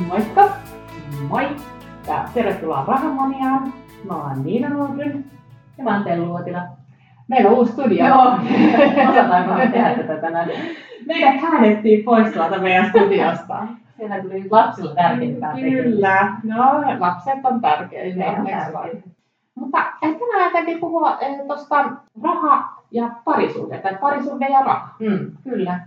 Moikka! Moi! Ja tervetuloa Rahamoniaan. Mä oon Niina Nordlund. Ja mä oon Tellu Uotila. Meillä on uusi studio. Joo, osataanko me tehdä tätä tänään? Meidät häänettiin pois tuolta meidän studiosta. Siellä tuli lapsilla tärkeimpää Kyllä. No, lapset on tärkeitä. Mutta ehkä mä ajattelin puhua tuosta raha ja parisuhde, tai parisuhde ja raha. Mm, kyllä.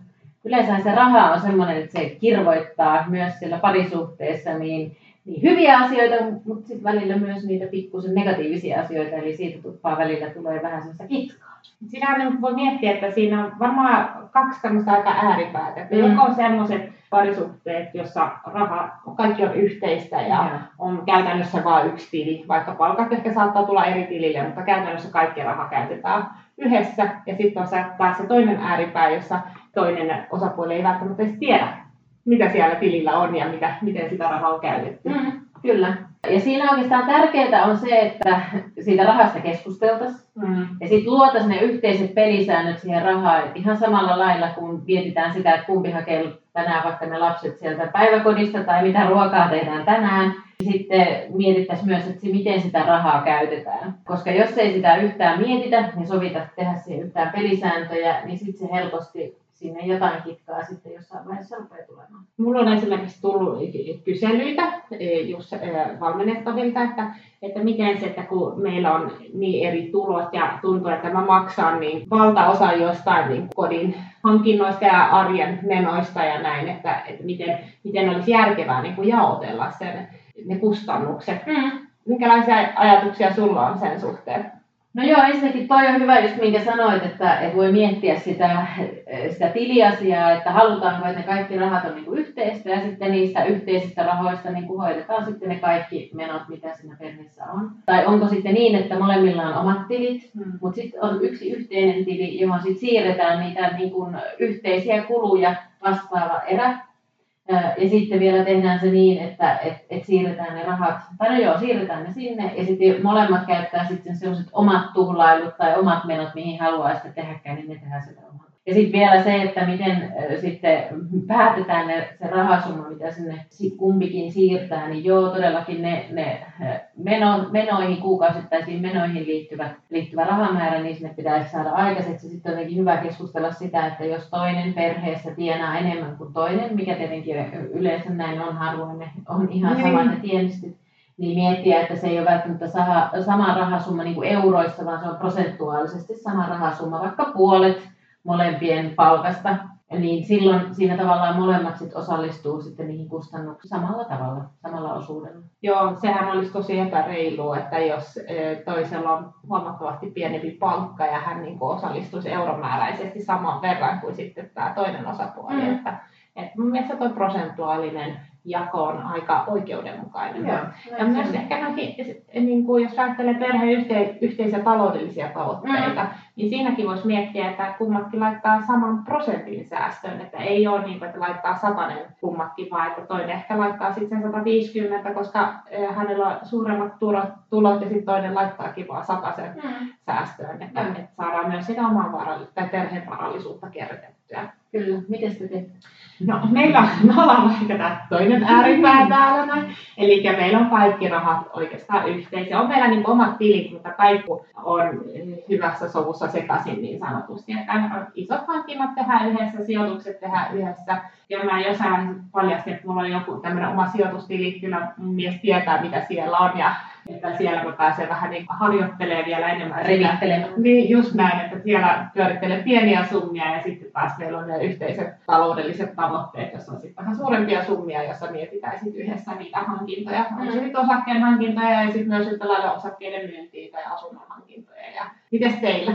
Yleensä se raha on semmoinen, että se kirvoittaa myös siellä parisuhteessa niin, niin hyviä asioita, mutta sitten välillä myös niitä pikkusen negatiivisia asioita, eli siitä tuppaa välillä tulee vähän semmoista kitkaa. Siinä nyt voi miettiä, että siinä on varmaan kaksi tämmöistä aika ääripäätä. Mm. Joko on semmoiset parisuhteet, jossa raha, kaikki on yhteistä ja Joo. on käytännössä vain yksi tili, vaikka palkat ehkä saattaa tulla eri tilille, mutta käytännössä kaikki raha käytetään yhdessä. Ja sitten on se, taas se toinen ääripää, jossa toinen osapuoli ei välttämättä edes tiedä, mitä siellä tilillä on ja mitä, miten sitä rahaa on käytetty. Mm, kyllä. Ja siinä oikeastaan tärkeää on se, että siitä rahasta keskusteltaisiin. Mm. Ja sitten luotaisiin ne yhteiset pelisäännöt siihen rahaan. Et ihan samalla lailla, kun mietitään sitä, että kumpi hakee tänään vaikka ne lapset sieltä päiväkodista tai mitä ruokaa tehdään tänään. niin Sitten mietittäisiin myös, että miten sitä rahaa käytetään. Koska jos ei sitä yhtään mietitä ja sovita tehdä siihen yhtään pelisääntöjä, niin sitten se helposti sinne jotain kitkaa sitten jossain vaiheessa rupeaa tulemaan. Mulla on esimerkiksi tullut kyselyitä eh, just eh, valmennettavilta, että, että miten se, että kun meillä on niin eri tulot ja tuntuu, että mä maksan niin valtaosa jostain niin kodin hankinnoista ja arjen menoista ja näin, että, että miten, miten olisi järkevää niin kuin jaotella sen, ne kustannukset. Mm. Minkälaisia ajatuksia sulla on sen suhteen? No joo, ensinnäkin toi on hyvä just minkä sanoit, että, että voi miettiä sitä, sitä tiliasiaa, että halutaanko, että ne kaikki rahat on niin kuin yhteistä ja sitten niistä yhteisistä rahoista niin kuin hoidetaan sitten ne kaikki menot, mitä siinä perheessä on. Tai onko sitten niin, että molemmilla on omat tilit, mutta sitten on yksi yhteinen tili, johon sitten siirretään niitä niin kuin yhteisiä kuluja vastaava erä. Ja sitten vielä tehdään se niin, että et, et siirretään ne rahat, tai no joo, siirretään ne sinne, ja sitten molemmat käyttää sitten sellaiset omat tuhlailut tai omat menot, mihin haluaa sitten tehdäkään, niin ne tehdään sitä omaa. Ja sitten vielä se, että miten ö, sitten päätetään ne, se rahasumma, mitä sinne sit kumpikin siirtää, niin joo, todellakin ne, ne ö, meno, menoihin, kuukausittaisiin menoihin liittyvä, liittyvä rahamäärä, niin sinne pitäisi saada aikaiseksi. Sitten on jotenkin hyvä keskustella sitä, että jos toinen perheessä tienaa enemmän kuin toinen, mikä tietenkin yleensä näin on, harvoin ne on ihan Niin. samat ne tienistit, niin miettiä, että se ei ole välttämättä sama, sama rahasumma niin kuin euroissa, vaan se on prosentuaalisesti sama rahasumma, vaikka puolet molempien palkasta, niin silloin siinä tavallaan molemmat sit osallistuu sitten niihin kustannuksiin samalla tavalla, samalla osuudella. Joo, sehän olisi tosi epäreilua, että jos eh, toisella on huomattavasti pienempi palkka ja hän niin kuin osallistuisi euromääräisesti saman verran kuin sitten tämä toinen osapuoli. Mm. Että, että mun mielestä tuo prosentuaalinen jako on aika oikeudenmukainen. Ja myös ehkä noihin, niin kuin jos ajattelee perheen yhte, yhteisiä taloudellisia tavoitteita, mm. niin siinäkin voisi miettiä, että kummatkin laittaa saman prosentin säästöön, että ei ole niin kuin, että laittaa satanen kummatkin, vaan että toinen ehkä laittaa sitten sen 150, koska eh, hänellä on suuremmat tulot, tulot ja sitten toinen laittaakin vaan sataisen Mm. säästöön, että, Mm. että saadaan myös sitä omaa varallisuutta tai perheen varallisuutta kerrytettyä. Kyllä, miten te teette? No, meillä on, me ollaan vaikka tämä toinen ääripää täällä näin. Eli meillä on kaikki rahat oikeastaan yhteisiä. On meillä niin omat tilit, mutta kaikki on hyvässä sovussa sekaisin niin sanotusti. Että isot hankinnat tehdään yhdessä, sijoitukset tehdään yhdessä. Ja mä jossain paljastin, että mulla on joku tämmöinen oma sijoitustili, kyllä mun mies tietää mitä siellä on ja että siellä mä pääsen vähän niin harjoittelemaan vielä enemmän Revittelemään. niin, just näin, että siellä pyörittelee pieniä summia ja sitten taas meillä on ne yhteiset taloudelliset tavoitteet, jossa on sitten vähän suurempia summia, jossa mietitään sitten yhdessä niitä hankintoja. On se Mm. sitten osakkeen hankintoja ja sitten myös yhtä lailla osakkeiden myyntiä tai asunnon hankintoja. Ja mites teillä?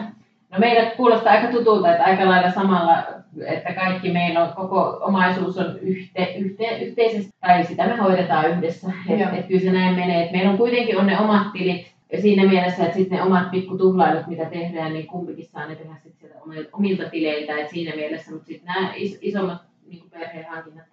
No meillä kuulostaa aika tutulta, että aika lailla samalla, että kaikki meillä on, koko omaisuus on yhte, yhte, yhteisesti, tai sitä me hoidetaan yhdessä. Että et kyllä se näin menee. Et meillä on kuitenkin on ne omat tilit siinä mielessä, että sitten ne omat pikkutuhlailut, mitä tehdään, niin kumpikin saa ne tehdä sitten omilta, tileiltä. Et siinä mielessä, mutta sitten nämä is, isommat niin perheen hankinnat.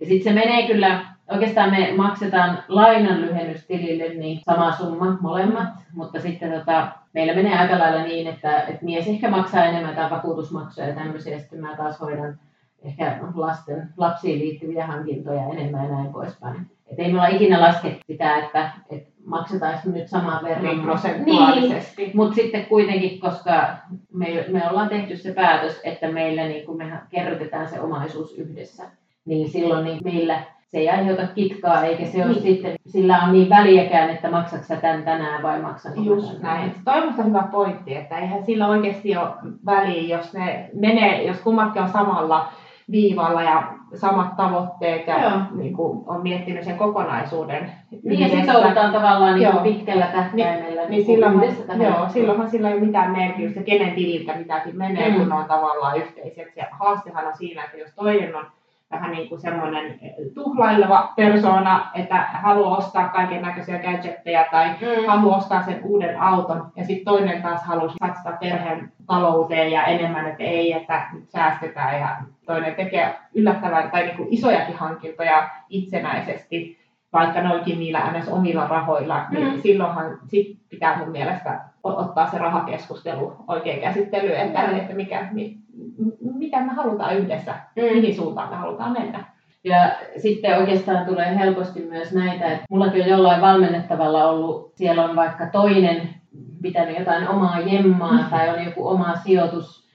Ja sitten se menee kyllä, oikeastaan me maksetaan lainan lyhennystilille niin sama summa molemmat, mutta sitten tota, meillä menee aika lailla niin, että, että mies ehkä maksaa enemmän tai vakuutusmaksuja ja tämmöisiä, ja sitten mä taas hoidan ehkä lasten, lapsiin liittyviä hankintoja enemmän ja näin poispäin. Et ei me olla ikinä laskettu sitä, että, että maksetaan nyt saman verran. Niin prosentuaalisesti. Niin, mutta sitten kuitenkin, koska me, me ollaan tehty se päätös, että meillä niin kun me kerrytetään se omaisuus yhdessä, niin silloin niin meillä se ei aiheuta kitkaa, eikä se ole niin. sitten, sillä on niin väliäkään, että maksatko sä tämän tänään vai maksan Just näin. Toi on hyvä pointti, että eihän sillä oikeasti ole väliä, jos ne menee, jos kummatkin on samalla viivalla ja samat tavoitteet ja niin kuin, on miettinyt sen kokonaisuuden. Niin ja sitoudutaan tavallaan niin kuin pitkällä tähtäimellä. Niin, niin silloinhan, joo, silloinhan sillä ei ole mitään merkitystä, kenen tililtä mitäkin menee, mm. kun on tavallaan yhteiset. Ja haastehan on siinä, että jos toinen on vähän niin kuin semmoinen eh, tuhlaileva persona, että haluaa ostaa kaiken näköisiä gadgetteja tai mm. haluaa ostaa sen uuden auton. Ja sitten toinen taas haluaa satsata perheen talouteen ja enemmän, että ei, että säästetään. Ja toinen tekee yllättävän tai niin kuin isojakin hankintoja itsenäisesti, vaikka ne olikin niillä ns. omilla rahoilla, niin mm. silloinhan sit pitää mun mielestä ottaa se rahakeskustelu oikein käsittelyyn, että, mm. että mikä, mitä me halutaan yhdessä, mm. mihin suuntaan me halutaan mennä. Ja sitten oikeastaan tulee helposti myös näitä, että mullakin on jollain valmennettavalla ollut, siellä on vaikka toinen pitänyt jotain omaa jemmaa mm. tai on joku oma sijoitus,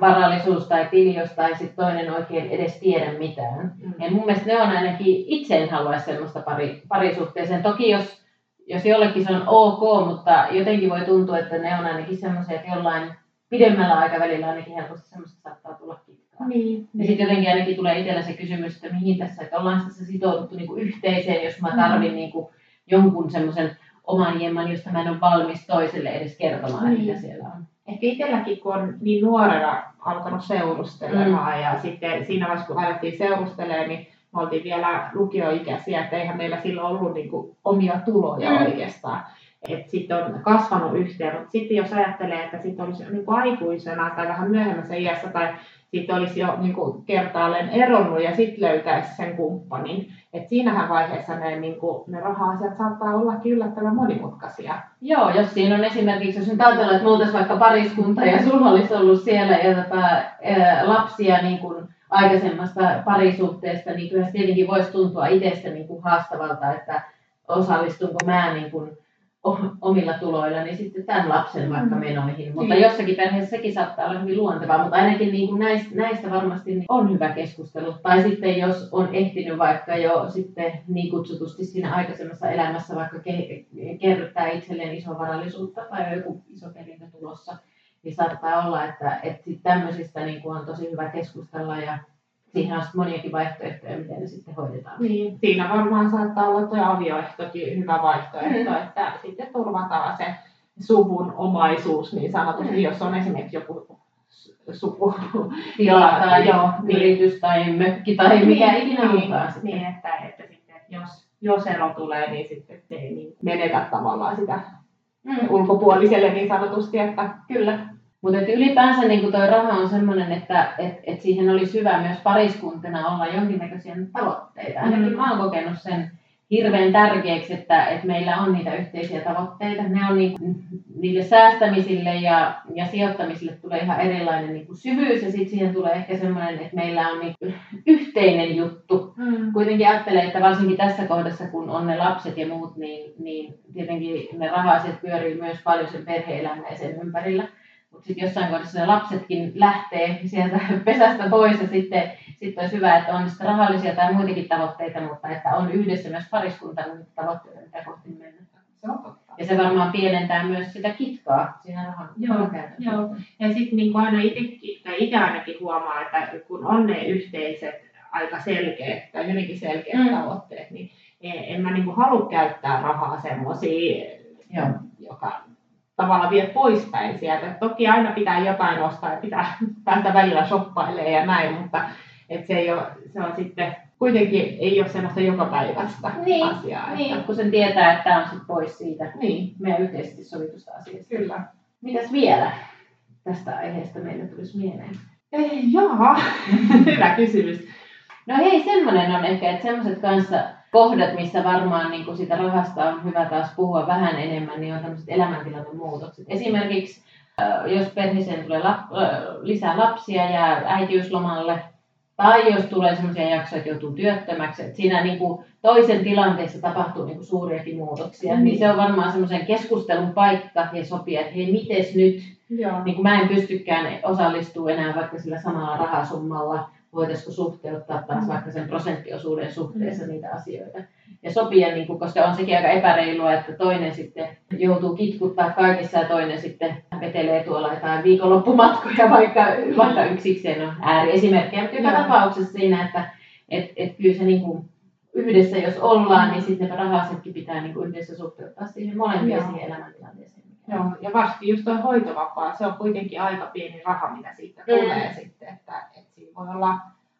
varallisuus tai tili, josta ei sitten toinen oikein edes tiedä mitään. Mm. Ja mun mielestä ne on ainakin, itse en haluaisi semmoista pari, parisuhteeseen. Toki jos, jos jollekin se on ok, mutta jotenkin voi tuntua, että ne on ainakin semmoisia, että jollain pidemmällä aikavälillä ainakin helposti semmoista saattaa tulla kitkaa. Niin. Ja sitten jotenkin ainakin tulee itsellä se kysymys, että mihin tässä, että ollaan tässä sitouduttu niinku yhteiseen, jos mä tarvin mm. niinku jonkun semmoisen oman jemman, josta mä en ole valmis toiselle edes kertomaan, niin. mitä siellä on. Ehkä itselläkin, kun on niin nuorena alkanut seurustelemaan mm. ja sitten siinä vaiheessa, kun alettiin seurustelemaan, niin me oltiin vielä lukioikäisiä, että eihän meillä silloin ollut niin kuin omia tuloja mm. oikeastaan että sitten on kasvanut yhteen, mutta sitten jos ajattelee, että sitten olisi niin kuin aikuisena tai vähän myöhemmässä iässä tai sitten olisi jo niin kuin kertaalleen eronnut ja sitten löytäisi sen kumppanin. Et siinähän vaiheessa ne, niin kuin, ne raha-asiat saattaa olla yllättävän monimutkaisia. Joo, jos siinä on esimerkiksi, jos nyt ajatellaan, että mulla vaikka pariskunta ja sulla olisi ollut siellä tota, lapsia niin kuin aikaisemmasta parisuhteesta, niin kyllä se tietenkin voisi tuntua itsestä niin kuin haastavalta, että osallistunko mä niin kuin omilla tuloilla, niin sitten tämän lapsen vaikka mm. menoihin. Mutta niin. jossakin perheessä sekin saattaa olla hyvin luontevaa, mutta ainakin niin kuin näistä, näistä varmasti niin on hyvä keskustelu. Tai sitten jos on ehtinyt vaikka jo sitten niin kutsutusti siinä aikaisemmassa elämässä vaikka ke- kerryttää itselleen iso varallisuutta tai joku iso perintö tulossa, niin saattaa olla, että, että sit tämmöisistä niin kuin on tosi hyvä keskustella ja siihen on moniakin vaihtoehtoja, miten ne sitten hoidetaan. Niin, siinä varmaan saattaa olla tuo avioehtokin hyvä vaihtoehto, mm. että sitten turvataan se suvun omaisuus niin sanotusti, mm. jos on esimerkiksi joku suku. Tila tai joo, niin. yritys tai mökki tai niin, mikä ikinä niin, onkaan. Niin, että, että sitten, jos, jos ero tulee, niin sitten se ei niin menetä tavallaan sitä mm. ulkopuoliselle niin sanotusti, että kyllä. Mutta ylipäänsä niin tuo raha on sellainen, että et, et siihen olisi hyvä myös pariskuntana olla jonkinnäköisiä tavoitteita. Ainakin mm. mä oon kokenut sen hirveän tärkeäksi, että, että meillä on niitä yhteisiä tavoitteita. Ne on niin, niille säästämisille ja, ja sijoittamisille tulee ihan erilainen niin kuin syvyys ja sitten siihen tulee ehkä semmoinen, että meillä on niin yhteinen juttu. Mm. Kuitenkin ajattelee, että varsinkin tässä kohdassa, kun on ne lapset ja muut, niin, niin tietenkin ne raha-asiat pyörii myös paljon sen perhe-elämän ja sen ympärillä. Mutta sitten jossain kohdassa ne lapsetkin lähtee sieltä pesästä pois ja sitten sit olisi hyvä, että on sitten rahallisia tai muitakin tavoitteita, mutta että on yhdessä myös pariskunta niitä tavoitteita, mitä kohti mennä. Se on totta. Ja se varmaan pienentää myös sitä kitkaa siinä rahan Joo, joo. Ja sitten niin aina itsekin, tai itse ainakin huomaa, että kun on ne yhteiset aika selkeät tai hyvinkin selkeät mm. tavoitteet, niin en mä niin halua käyttää rahaa semmoisiin, joka tavallaan vie poispäin sieltä. Toki aina pitää jotain ostaa ja pitää päästä välillä shoppailemaan ja näin, mutta et se, ei ole, se on sitten kuitenkin ei ole sellaista jokapäiväistä niin, asiaa. Niin, että... kun sen tietää, että tämä on sitten pois siitä niin. meidän yhteisesti sovitusta asiasta. Kyllä. Mitäs vielä tästä aiheesta meille tulisi mieleen? Ei, jaa, hyvä kysymys. No hei, semmoinen on ehkä, että semmoiset kanssa kohdat, missä varmaan niin kuin sitä rahasta on hyvä taas puhua vähän enemmän, niin on tämmöiset elämäntilannemuutokset. Esimerkiksi jos perheeseen tulee lap, lisää lapsia ja äitiyslomalle, Tai jos tulee sellaisia jaksoja, että joutuu työttömäksi, että siinä niin kuin toisen tilanteessa tapahtuu niin kuin suuriakin muutoksia, mm. niin se on varmaan semmoisen keskustelun paikka ja sopia, että hei, mites nyt, Joo. Niin kuin mä en pystykään osallistua enää vaikka sillä samalla rahasummalla, voitaisiko suhteuttaa taas mm. vaikka sen prosenttiosuuden suhteessa mm. niitä asioita. Ja sopia, niin kuin, koska on sekin aika epäreilua, että toinen sitten joutuu kitkuttaa kaikissa ja toinen sitten vetelee tuolla jotain viikonloppumatkoja vaikka, vaikka yksikseen on ääriesimerkkejä. Mutta joka tapauksessa siinä, että et, et kyllä se niin kuin, yhdessä jos ollaan, niin sitten ne rahasetkin pitää niin kuin yhdessä suhteuttaa siihen molempien siihen elämäntilanteeseen. Joo, ja varsinkin just tuo hoitovapaa, se on kuitenkin aika pieni raha, mitä siitä mm. tulee sitten, että, voi olla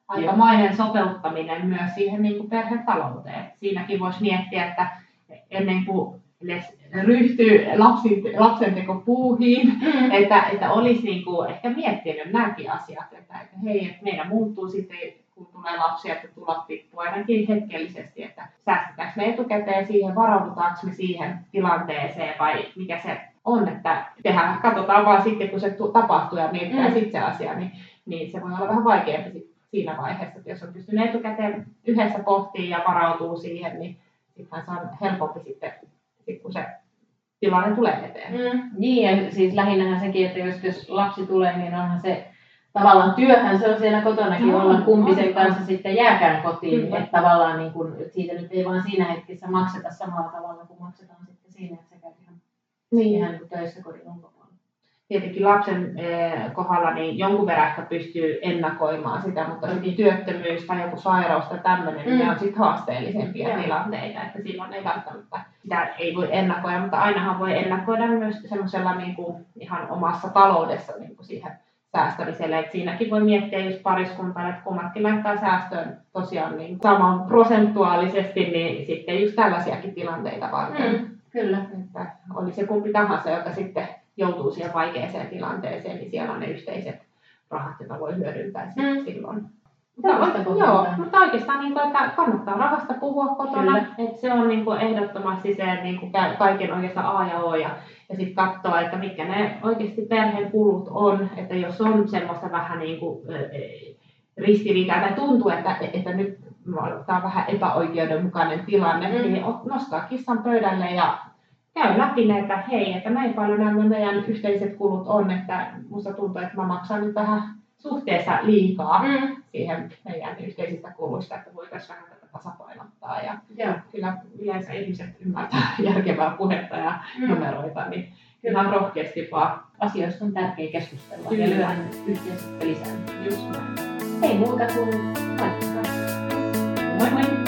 aikamoinen sopeuttaminen myös siihen niin kuin perhetalouteen. Siinäkin voisi miettiä, että ennen kuin ryhtyy lapsen, teko puuhiin, mm. että, että olisi niin kuin ehkä miettinyt nämäkin asiat, että, että hei, että meidän muuttuu sitten, kun tulee lapsia, että tulot tippuu ainakin hetkellisesti, että säästetäänkö me etukäteen siihen, varaudutaanko me siihen tilanteeseen vai mikä se on, että tehdään, katsotaan vaan sitten, kun se tapahtuu ja mietitään mm. sitten se asia, niin, niin se voi olla vähän vaikeampi siinä vaiheessa, että jos on pystynyt etukäteen yhdessä pohtiin ja varautuu siihen, niin sitten se on helpompi sitten, kun se tilanne tulee eteen. Mm, niin, ja siis lähinnähän sekin, että jos, jos lapsi tulee, niin onhan se tavallaan työhän se on siellä kotonakin no, olla, kumpi sen kanssa sitten jääkään kotiin. Kyllä. Että tavallaan niin kun, siitä nyt ei vaan siinä hetkessä makseta samalla tavalla kuin maksetaan sitten siinä, että se käy ihan, niin. ihan niin töissä kodin ulkopuolella tietenkin lapsen eh, kohdalla niin jonkun verran ehkä pystyy ennakoimaan sitä, mutta sitten työttömyys tai joku sairaus tai tämmöinen, niin mm. ne on sitten haasteellisempia mm. tilanteita, että silloin ei välttämättä sitä ei voi ennakoida, mutta ainahan voi ennakoida myös semmoisella niin kuin ihan omassa taloudessa niin kuin siihen säästämiselle. Et siinäkin voi miettiä just pariskuntaa, että kummatkin laittaa säästöön tosiaan niin saman prosentuaalisesti, niin sitten just tällaisiakin tilanteita varten. Mm, kyllä. Että oli se kumpi tahansa, joka sitten joutuu siihen vaikeaseen tilanteeseen, niin siellä on ne yhteiset rahat, joita voi hyödyntää mm. silloin. Mutta, joo, mutta oikeastaan niin kuin, että kannattaa rahasta puhua kotona. Että se on niin kuin, ehdottomasti se niin kuin, kaiken oikeastaan A ja O. Ja, ja sitten katsoa, että mitkä ne oikeasti perheen kulut on. Että jos on semmoista vähän niin kuin, ristiriitaa tai tuntuu, että, että nyt tämä on vähän epäoikeudenmukainen tilanne, mm. niin nostaa kissan pöydälle ja käy läpi ne, että hei, että näin paljon nämä meidän yhteiset kulut on, että musta tuntuu, että mä maksan nyt vähän suhteessa liikaa mm. siihen meidän yhteisistä kuluista, että voitaisiin vähän tätä tasapainottaa. Ja Joo. kyllä yleensä ihmiset ymmärtää järkevää puhetta ja mm. numeroita, niin kyllä ihan rohkeasti vaan. Asioista on tärkeä keskustella kyllä. ja lyödä yhteiset pelisäännöt. Just näin. Ei muuta kuin Moi moi!